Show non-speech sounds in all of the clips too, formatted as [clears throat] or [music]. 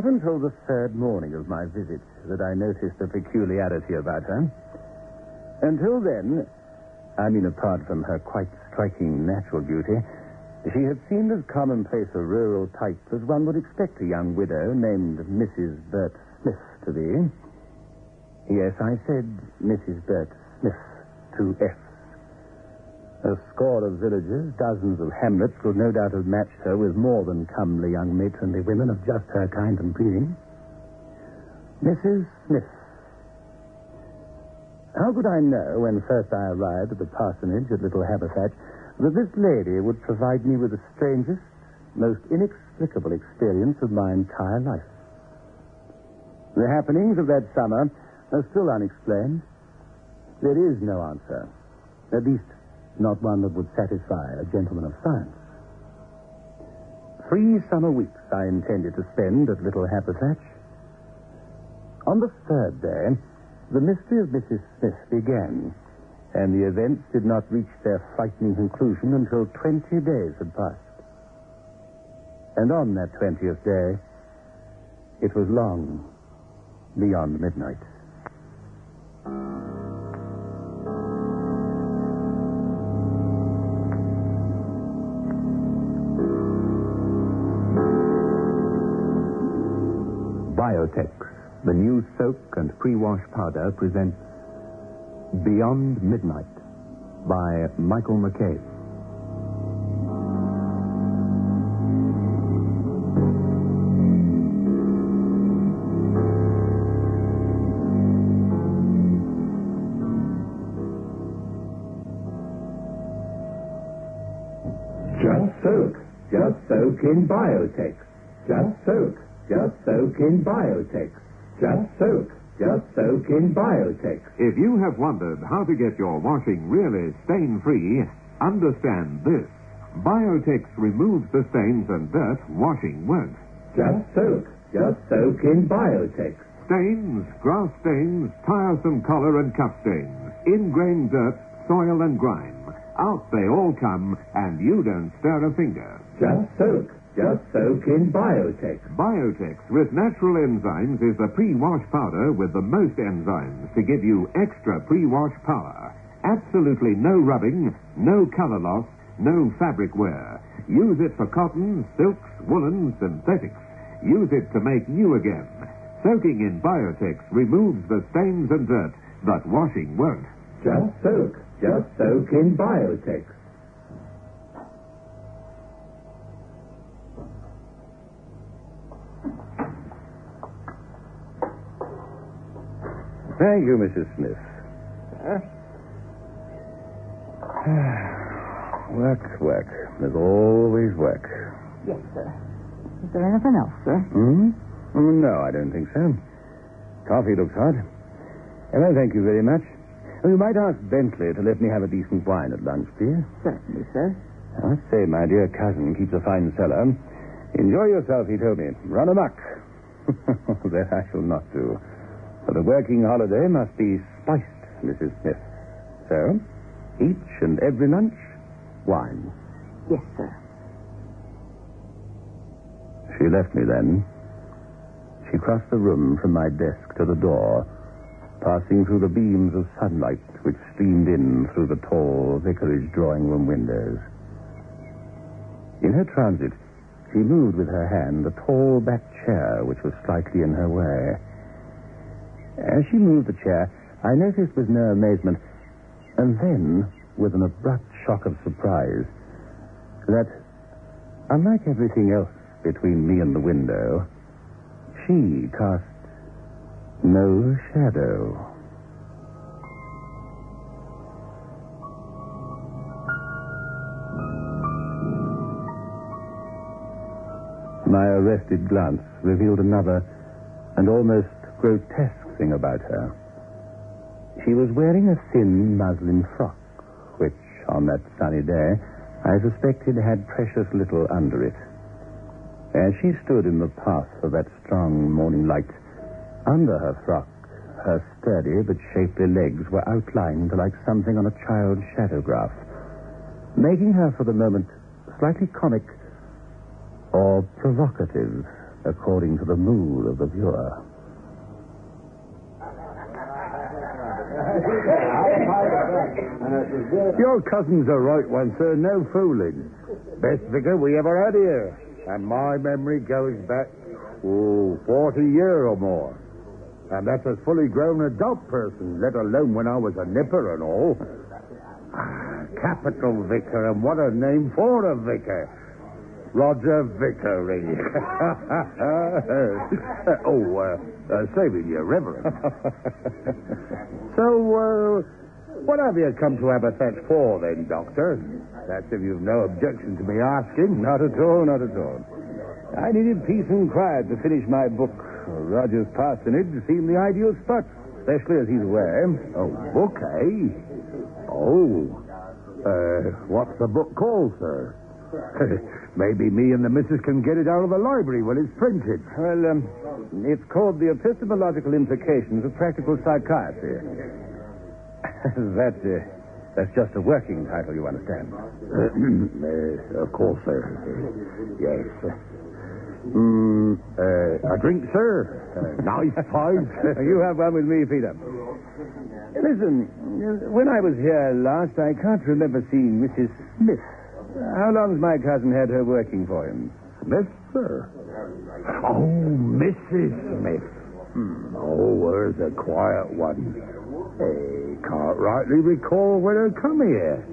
not until the third morning of my visit that I noticed a peculiarity about her. Until then, I mean apart from her quite striking natural beauty, she had seemed as commonplace a rural type as one would expect a young widow named Mrs. Bert Smiff to be. Yes, I said Mrs. Bert Smiff, two F's. A score of villages, dozens of hamlets could no doubt have matched her with more than comely young matronly women of just her kind and breeding. Mrs. Smith. How could I know, when first I arrived at the parsonage at Little Haberthatch, that this lady would provide me with the strangest, most inexplicable experience of my entire life? The happenings of that summer are still unexplained. There is no answer. At least, not one that would satisfy a gentleman of science. Three summer weeks I intended to spend at Little Haberthatch. On the third day, the mystery of Mrs. Smith began, and the events did not reach their frightening conclusion until 20 days had passed. And on that 20th day, it was long beyond midnight. Biotex, the new soak and pre-wash powder, presents Beyond Midnight by Michael McCabe. Just soak. Just soak in Biotex. Just soak. Just soak in Biotex. Just soak. Just soak in Biotex. If you have wondered how to get your washing really stain free, understand this. Biotex removes the stains and dirt washing won't. Just soak. Just soak in Biotex. Stains, grass stains, tiresome collar and cuff stains, ingrained dirt, soil and grime. Out they all come, and you don't stir a finger. Just soak. Just soak in Biotex. Biotex with natural enzymes is the pre-wash powder with the most enzymes to give you extra pre-wash power. Absolutely no rubbing, no color loss, no fabric wear. Use it for cotton, silks, woolens, synthetics. Use it to make new again. Soaking in Biotex removes the stains and dirt, but washing won't. Just soak. Just soak in Biotex. Thank you, Mrs. Smith. [sighs] work, work. There's always work. Yes, sir. Is there anything else, sir? Hmm? Oh, no, I don't think so. Coffee looks hot. Well, thank you very much. You might ask Bentley to let me have a decent wine at lunch, dear. Certainly, sir. I say, my dear cousin keeps a fine cellar. Enjoy yourself, he told me. Run amok. [laughs] that I shall not do. For the working holiday must be spiced, Mrs. Smith. So, each and every lunch, wine. Yes, sir. She left me then. She crossed the room from my desk to the door, passing through the beams of sunlight which streamed in through the tall vicarage drawing room windows. In her transit, she moved with her hand the tall back chair which was slightly in her way. As she moved the chair, I noticed with no amazement, and then with an abrupt shock of surprise, that, unlike everything else between me and the window, she cast no shadow. My arrested glance revealed another and almost grotesque thing about her. She was wearing a thin muslin frock, which, on that sunny day, I suspected had precious little under it. As she stood in the path of that strong morning light, under her frock, her sturdy but shapely legs were outlined like something on a child's shadowgraph, making her for the moment slightly comic or provocative according to the mood of the viewer. Your cousins are right one, sir. No fooling. Best vicar we ever had here. And my memory goes back, oh, 40 year or more. And that's a fully grown adult person, let alone when I was a nipper and all. Ah, capital vicar, and what a name for a vicar. Roger Vickery. [laughs] oh, uh, uh, saving you, Reverend. [laughs] so, uh, what have you come to Aberthatch for, then, Doctor? That's if you've no objection to me asking. Not at all, not at all. I needed peace and quiet to finish my book. Roger's parsonage seemed the ideal spot, especially as he's away. Oh, book, eh? Oh. Uh, what's the book called, sir? [laughs] Maybe me and the missus can get it out of the library when it's printed. Well, um, it's called The Epistemological Implications of Practical Psychiatry. [laughs] that, uh, that's just a working title, you understand. [clears throat] uh, of course, sir. yes. Mm, uh, a drink, sir? Uh, nice [laughs] pipe. you have one with me, Peter. Listen, when I was here last, I can't remember seeing Mrs. Smith. How long's my cousin had her working for him? Smith, sir? Oh, Mrs. Smith. Hmm. Oh, where's a quiet one? Hey, can't rightly recall when her come here.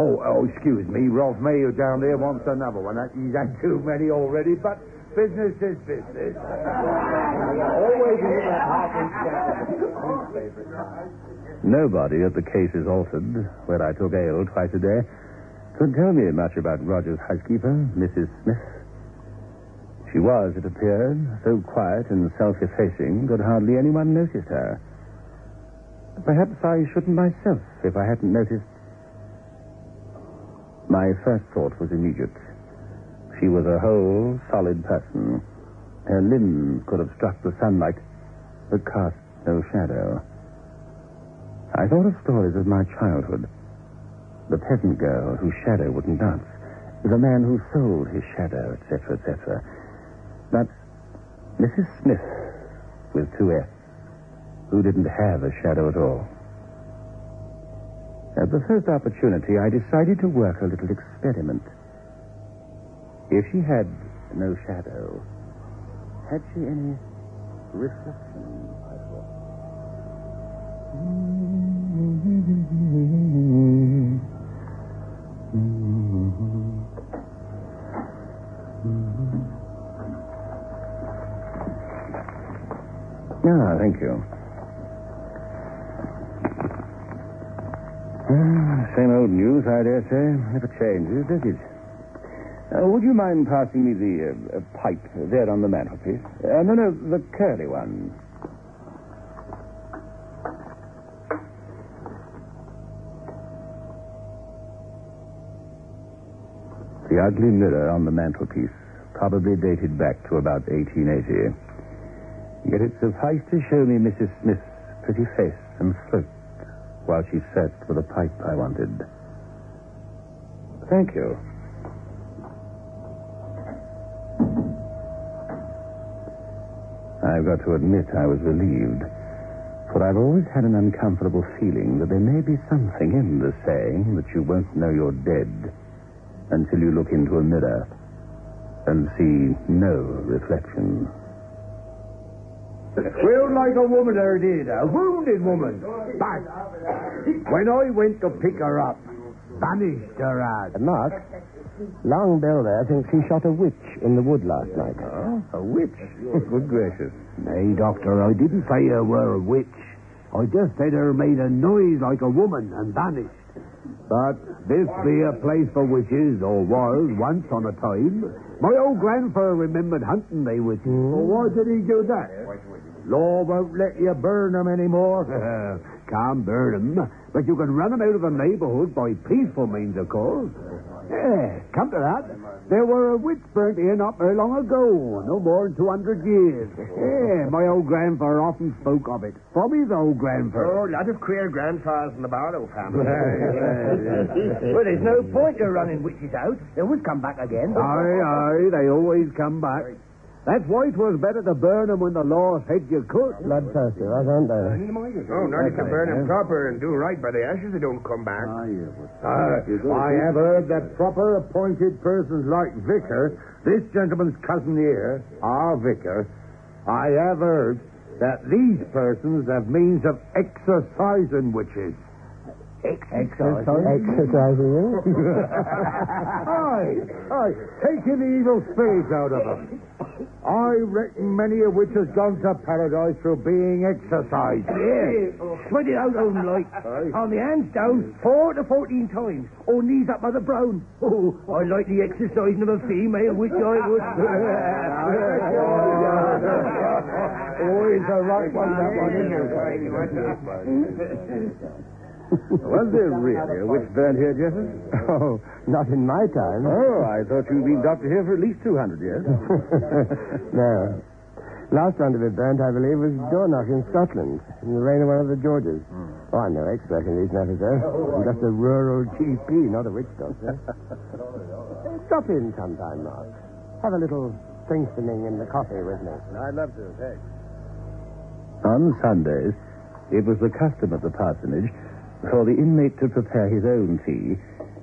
Oh, oh, excuse me. Rolf Mayo down there wants another one. He's had too many already, but business is business. Always in that half Nobody at the case is altered, where I took ale twice a day, could tell me much about Roger's housekeeper, Mrs. Smith. She was, it appeared, so quiet and self-effacing that hardly anyone noticed her. Perhaps I shouldn't myself if I hadn't noticed. My first thought was immediate. She was a whole, solid person. Her limbs could have struck the sunlight, but cast no shadow. I thought of stories of my childhood the peasant girl whose shadow wouldn't dance, the man who sold his shadow, etc., etc. But Mrs. Smiff, with two F's, who didn't have a shadow at all. At the first opportunity, I decided to work a little experiment. If she had no shadow, had she any reflection? I thought. Thank you. Ah, same old news, I dare say. Never changes, does it? Uh, would you mind passing me the uh, uh, pipe there on the mantelpiece? Uh, no, no, the curly one. The ugly mirror on the mantelpiece probably dated back to about 1880. Yet it sufficed to show me Mrs. Smith's pretty face and throat while she searched for the pipe I wanted. Thank you. I've got to admit I was relieved, for I've always had an uncomfortable feeling that there may be something in the saying that you won't know you're dead until you look into a mirror and see no reflection. Well, like a woman her did, a wounded woman. But when I went to pick her up, vanished her ass. Mark, Long Bill there thinks he shot a witch in the wood last night. Oh, a witch? [laughs] Good gracious. Nay, Doctor, I didn't say her were a witch. I just said her made a noise like a woman and vanished. But this be a place for witches, or was once on a time. My old grandfather remembered hunting they witches. Well, why did he do that? Law won't let you burn burn 'em anymore. [laughs] Can't burn 'em, but you can run them out of the neighborhood by peaceful means, of course. Yeah, come to that. There were a witch burnt in up there long ago, no more than 200 years. Yeah, my old grandfather often spoke of it. From his old grandfather. Oh, a lot of queer grandfathers in the Barlow family. well, there's no point in running witches out. They always come back again. Aye, aye, they always come back. That's why it was better to burn 'em when the law said you could. Bloodthirsty, wasn't they? Uh? Oh, now you can burn him proper and do right by the ashes. They don't come back. Uh, I have heard that proper appointed persons like Vicar, this gentleman's cousin here, our Vicar, I have heard that these persons have means of exorcising witches. Exercising you? Eh? [laughs] Aye, aye, taking the evil spirits out of them. I reckon many a witch has gone to paradise through being exorcised. Yeah. Spread it out on like. On the hands down, four to fourteen times. Or knees up by the brown. Oh, I like the exercising of a female, which I would. [laughs] Always a right one, that one, isn't hmm? Was there really a witch burned here, Jeffers? [laughs] Oh, not in my time. Oh, I thought you'd been doctor here for at least 200 years. [laughs] no. Last one to be burnt, I believe, was Dornoch in Scotland, in the reign of one of the Georges. Hmm. Oh, I'm no expert in these matters, though. Oh, I'm just a rural GP, not a witch doctor. [laughs] Drop in sometime, Mark. Have a little strengthening in the coffee with me. I'd love to, thanks. On Sundays, it was the custom of the parsonage for the inmate to prepare his own tea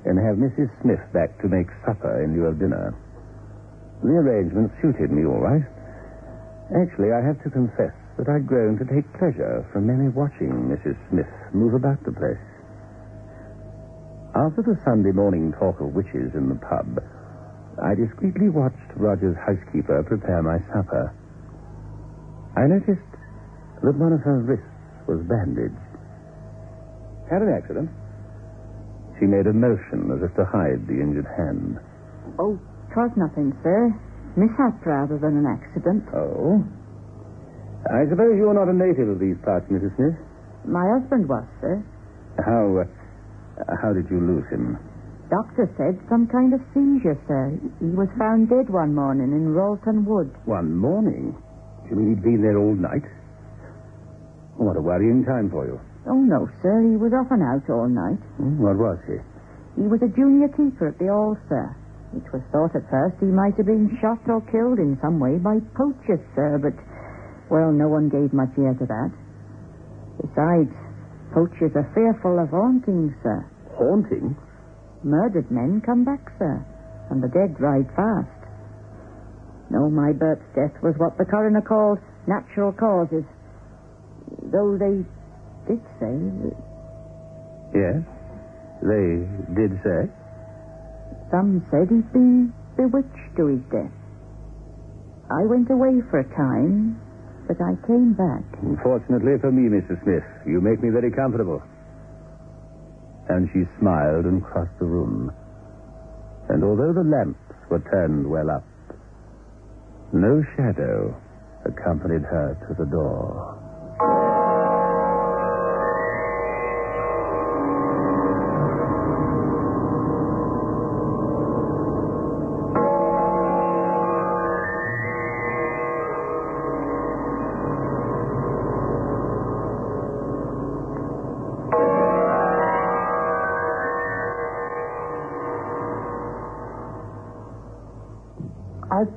and have Mrs. Smith back to make supper in lieu of dinner. The arrangement suited me all right. Actually, I have to confess that I'd grown to take pleasure from merely watching Mrs. Smith move about the place. After the Sunday morning talk of witches in the pub, I discreetly watched Roger's housekeeper prepare my supper. I noticed that one of her wrists was bandaged. Had an accident? She made a motion as if to hide the injured hand. Oh, 'twas nothing, sir. Mishap rather than an accident. Oh? I suppose you're not a native of these parts, Mrs. Smith? My husband was, sir. How, uh, how did you lose him? Doctor said some kind of seizure, sir. He was found dead one morning in Rolton Wood. One morning? You mean he'd been there all night? What a worrying time for you. Oh, no, sir. He was off and out all night. Hmm, What was he? He was a junior keeper at the All, sir. It was thought at first he might have been shot or killed in some way by poachers, sir, but, well, no one gave much ear to that. Besides, poachers are fearful of hauntings, sir. Haunting? Murdered men come back, sir, and the dead ride fast. No, my Bert's death was what the coroner called natural causes. Though they did say that Yes. They did say. some said he'd been bewitched to his death. I went away for a time, but I came back. Fortunately for me, Mrs. Smith, you make me very comfortable. And she smiled and crossed the room. And although the lamps were turned well up, no shadow accompanied her to the door.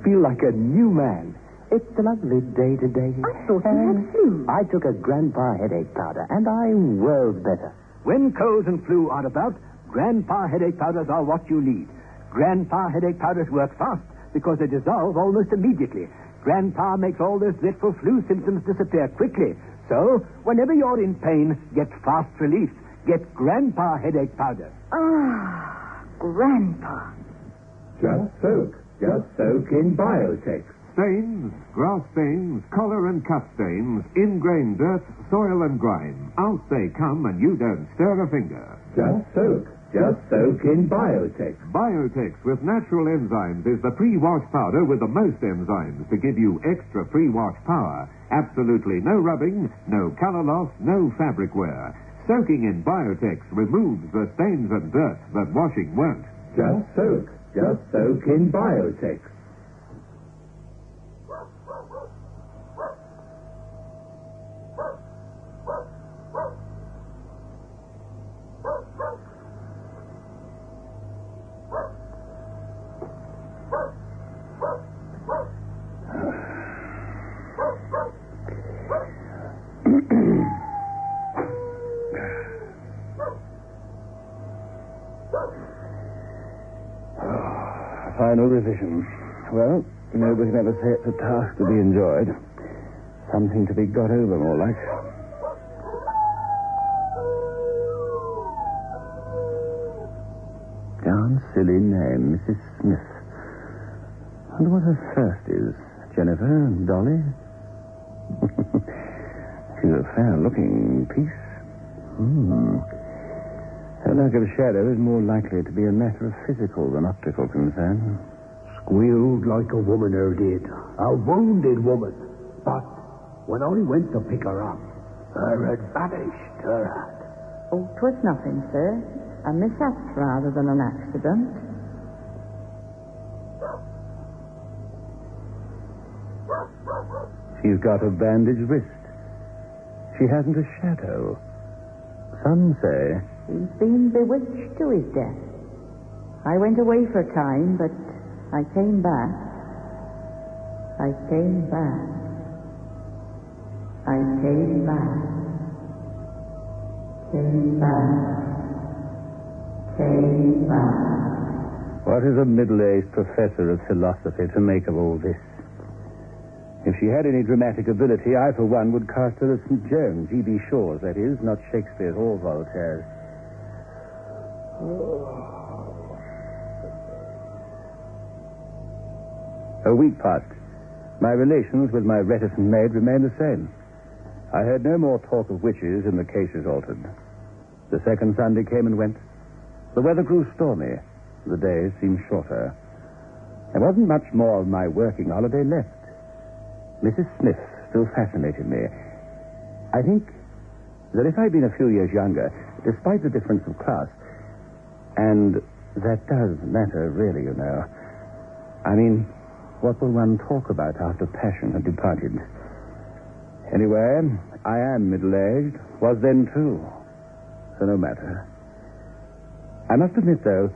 Feel like a new man. It's a lovely day today. I thought you had flu. I took a grandpa headache powder, and I'm well better. When colds and flu are about, Grandpa headache powders are what you need. Grandpa headache powders work fast because they dissolve almost immediately. Grandpa makes all those dreadful flu symptoms disappear quickly. So, whenever you're in pain, get fast relief. Get Grandpa headache powder. Ah, Grandpa. Just soak. Just soak in Biotex. Stains, grass stains, collar and cuff stains, ingrained dirt, soil and grime. Out they come and you don't stir a finger. Just soak. Just soak in Biotex. Biotex with natural enzymes is the pre-wash powder with the most enzymes to give you extra pre-wash power. Absolutely no rubbing, no color loss, no fabric wear. Soaking in Biotex removes the stains and dirt that washing won't. Just soak. Just soak in Biotex. Final revision. Well, nobody can ever say it's a task to be enjoyed. Something to be got over, more like. Darn silly name, Mrs. Smith. wonder what her first is. Jennifer? Dolly? [laughs] She's a fair-looking piece. Hmm. Her lack of shadow is more likely to be a matter of physical than optical concern. Squealed like a woman oh, her did. A wounded woman. But when I went to pick her up, her had vanished, her hat. Oh, 'twas nothing, sir. A mishap rather than an accident. She's got a bandaged wrist. She hasn't a shadow. Some say He's been bewitched to his death. I went away for a time, but I came back. I came back. I came back. Came back. Came back. What is a middle-aged professor of philosophy to make of all this? If she had any dramatic ability, I, for one, would cast her as St. Joan, G.B. Shaw's, that is, not Shakespeare's or Voltaire's. A week passed. My relations with my reticent maid remained the same. I heard no more talk of witches, and the cases altered. The second Sunday came and went. The weather grew stormy. The days seemed shorter. There wasn't much more of my working holiday left. Mrs. Smith still fascinated me. I think that if I'd been a few years younger, despite the difference of class, and that does matter, really, you know. I mean, what will one talk about after passion had departed? Anyway, I am middle aged, was then too. So no matter. I must admit, though,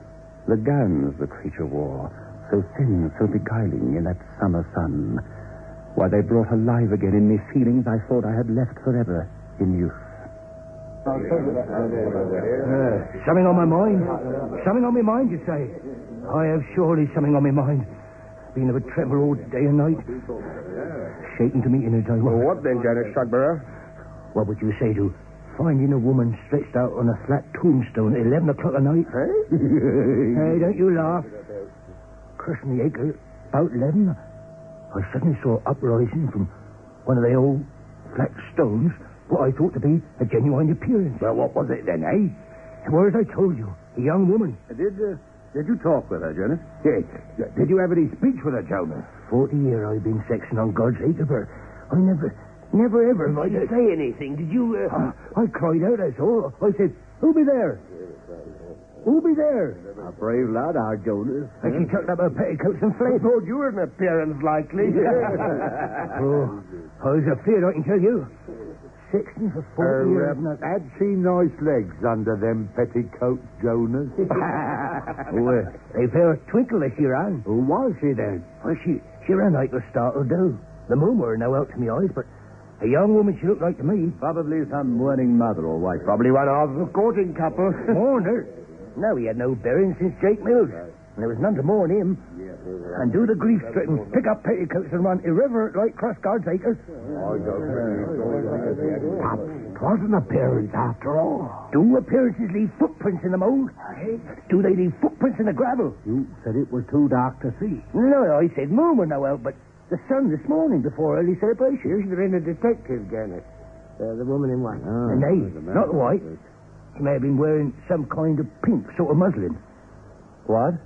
the gowns the creature wore, so thin, so beguiling in that summer sun, why, they brought alive again in me feelings I thought I had left forever in youth. Uh, something on my mind? Something on my mind, you say? I have surely something on my mind. Been of a tremor all day and night. Shaking to meet in it, I was. what then, Jonas Shugborough? What would you say to finding a woman stretched out on a flat tombstone at 11 o'clock at night? Hey? Hey, don't you laugh. Crossing the acre, about 11, I suddenly saw uprising from one of the old flat stones what I thought to be a genuine appearance. Well, what was it then, eh? Well, as I told you, a young woman. Did, uh, did you talk with her, Jonas? Yes. Did you have any speech with her, Jonas? Forty year I've been sexing on God's acre, but I never, never ever Did you say anything? Did you... Uh... I cried out, I saw. I said, who be there? Who be there? A brave lad, our Jonas. And she tucked up her petticoats and fled. thought you were an appearance likely. [laughs] Oh, I was afraid, I can tell you. Sexing for 40 years. and I- had she nice legs under them petticoats, Jonas? Oh, [laughs] uh, they fair twinkle as she ran. Who was she then? Well, she, she ran like a startled doe. The moon were now out to me eyes, but a young woman she looked like to me. Probably some mourning mother or wife. Probably one of the courting couple. Mourned her. [laughs] No, he had no bearing since Jake Mills. And there was none to mourn him. And do the grief stricken, pick up petticoats and run irreverent like Crossguard's acres. Perhaps it was an appearance after all. Do appearances leave footprints in the mold? Do they leave footprints in the gravel? You said it was too dark to see. No, I said moon were no out, but the sun this morning before early celebration. You should have been a detective, Jonas. Uh, the woman in white. And they, not white. She may have been wearing some kind of pink sort of muslin. What?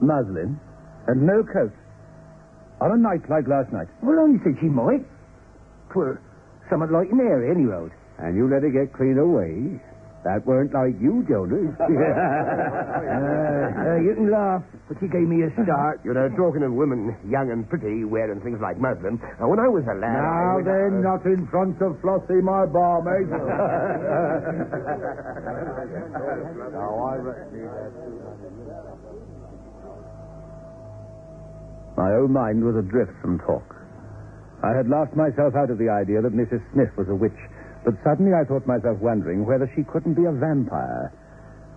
Muslin? And no coat? On a night like last night? Well, I said she might. Twere somewhat like an airy, any road. And you let it get clean away. That weren't like you, Jonas. [laughs] Uh, uh, you can laugh, but you gave me a start. You know, talking of women, young and pretty, wearing things like muslin. uh, when I was a lad. Now went- then, not in front of Flossie, my barmaid. [laughs] now, I My own mind was adrift from talk. I had laughed myself out of the idea that Mrs. Smith was a witch, but suddenly I thought myself wondering whether she couldn't be a vampire.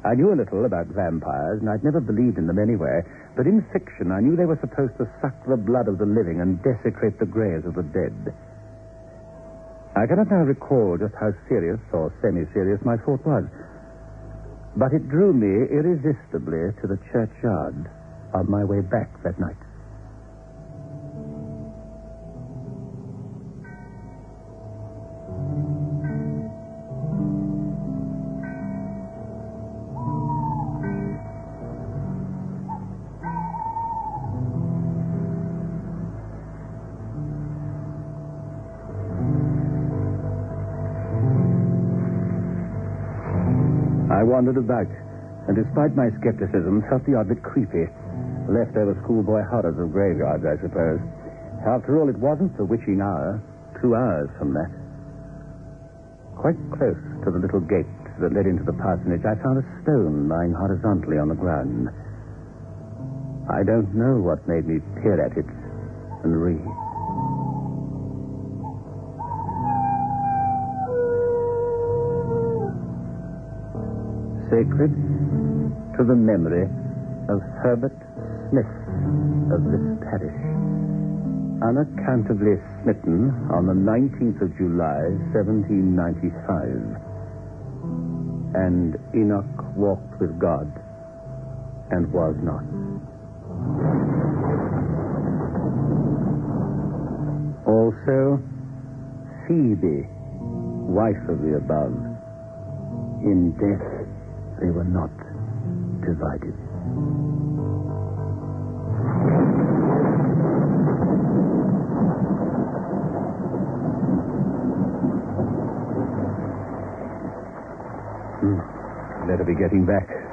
I knew a little about vampires, and I'd never believed in them anyway. But in fiction, I knew they were supposed to suck the blood of the living and desecrate the graves of the dead. I cannot now recall just how serious or semi-serious my thought was. But it drew me irresistibly to the churchyard on my way back that night. Wandered about, and despite my skepticism, felt the odd bit creepy. Leftover schoolboy horrors of graveyards, I suppose. After all, it wasn't the witching hour. Two hours from that. Quite close to the little gate that led into the parsonage, I found a stone lying horizontally on the ground. I don't know what made me peer at it and read. Sacred to the memory of Herbert Smith of this parish, unaccountably smitten on the 19th of July, 1795. And Enoch walked with God and was not. Also, Phoebe, wife of the above, in death they were not divided. Hmm. Better be getting back.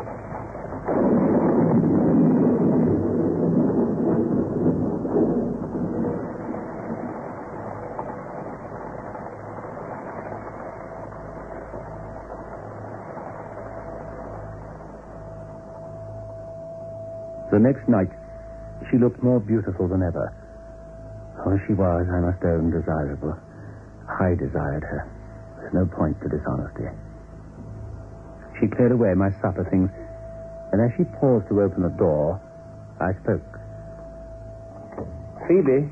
The next night, she looked more beautiful than ever. Oh, she was, I must own, desirable. I desired her. There's no point to dishonesty. She cleared away my supper things, and as she paused to open the door, I spoke. Phoebe.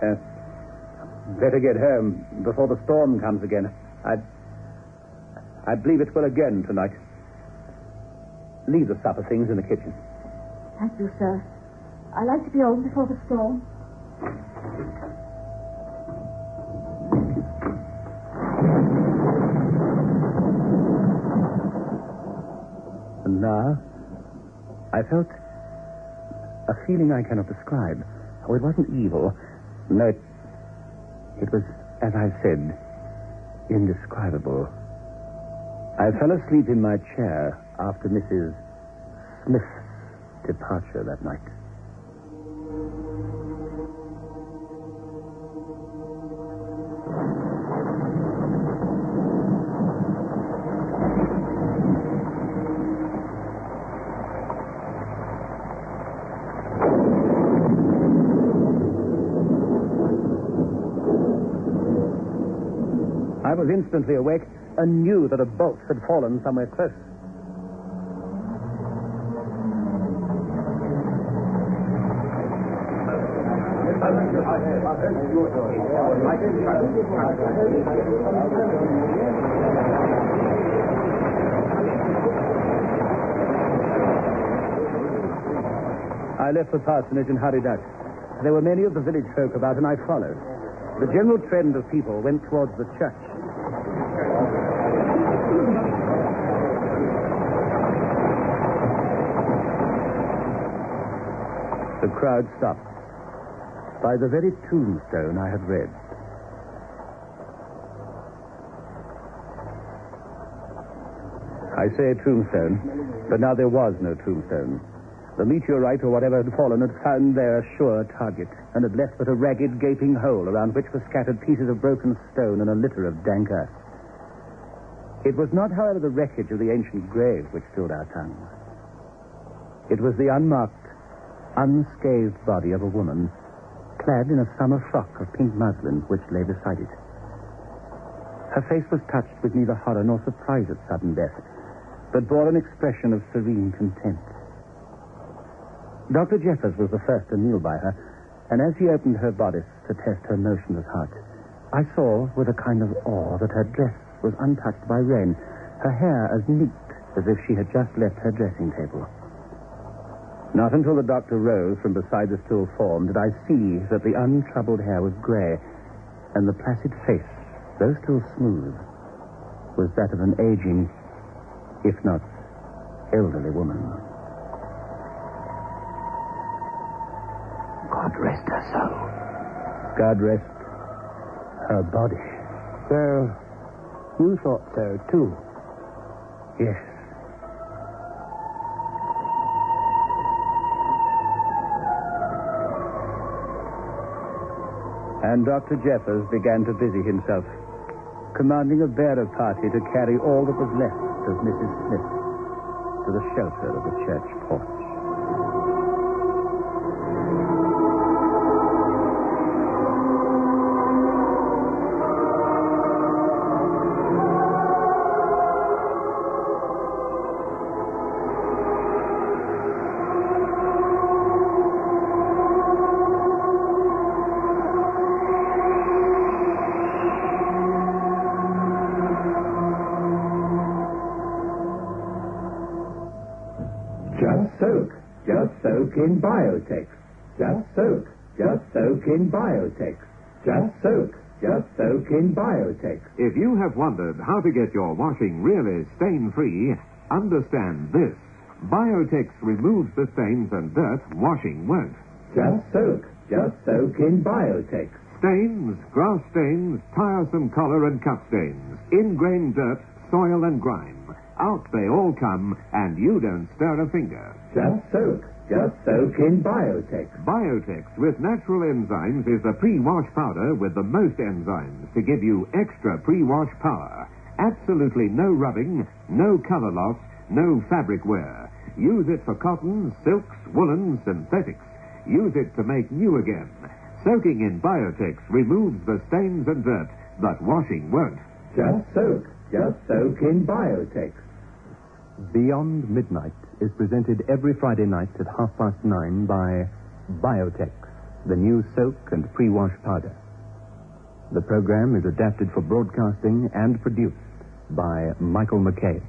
Yes. Better get home before the storm comes again. I. I believe it will again tonight. Leave the supper things in the kitchen. Thank you, sir. I like to be home before the storm. And now, I felt a feeling I cannot describe. Oh, it wasn't evil. No, it, it was, as I said, indescribable. I fell asleep in my chair after Mrs. Smith's departure that night. Was instantly awake and knew that a bolt had fallen somewhere close. I left the parsonage and hurried out. There were many of the village folk about, and I followed. The general trend of people went towards the church. The crowd stopped. By the very tombstone I had read. I say tombstone, but now there was no tombstone. The meteorite or whatever had fallen had found their sure target and had left but a ragged, gaping hole around which were scattered pieces of broken stone and a litter of dank earth. It was not, however, the wreckage of the ancient grave which filled our tongues. It was the unmarked, unscathed body of a woman clad in a summer frock of pink muslin which lay beside it. Her face was touched with neither horror nor surprise at sudden death, but bore an expression of serene content. Dr. Jeffers was the first to kneel by her, and as he opened her bodice to test her motionless heart, I saw with a kind of awe that her dress was untouched by rain, her hair as neat as if she had just left her dressing table. Not until the doctor rose from beside the still form did I see that the untroubled hair was grey, and the placid face, though still smooth, was that of an aging, if not elderly woman. God rest her soul. God rest her body. So, you thought so, too. Yes. And Dr. Jeffers began to busy himself, commanding a bearer party to carry all that was left of Mrs. Smith to the shelter of the church porch. In Biotex. Just soak. Just soak in Biotex. Just soak. Just soak in Biotex. If you have wondered how to get your washing really stain free, understand this. Biotex removes the stains and dirt washing won't. Just soak. Just soak in Biotex. Stains, grass stains, tiresome collar and cup stains, ingrained dirt, soil and grime. Out they all come, and you don't stir a finger. Just soak. Just soak in Biotex. Biotex with natural enzymes is the pre-wash powder with the most enzymes to give you extra pre-wash power. Absolutely no rubbing, no color loss, no fabric wear. Use it for cottons, silks, woolens, synthetics. Use it to make new again. Soaking in Biotex removes the stains and dirt, but washing won't. Just soak. Just soak in Biotex. Beyond Midnight is presented every Friday night at half past nine by Biotex, the new soak and pre-wash powder. The program is adapted for broadcasting and produced by Michael McCabe.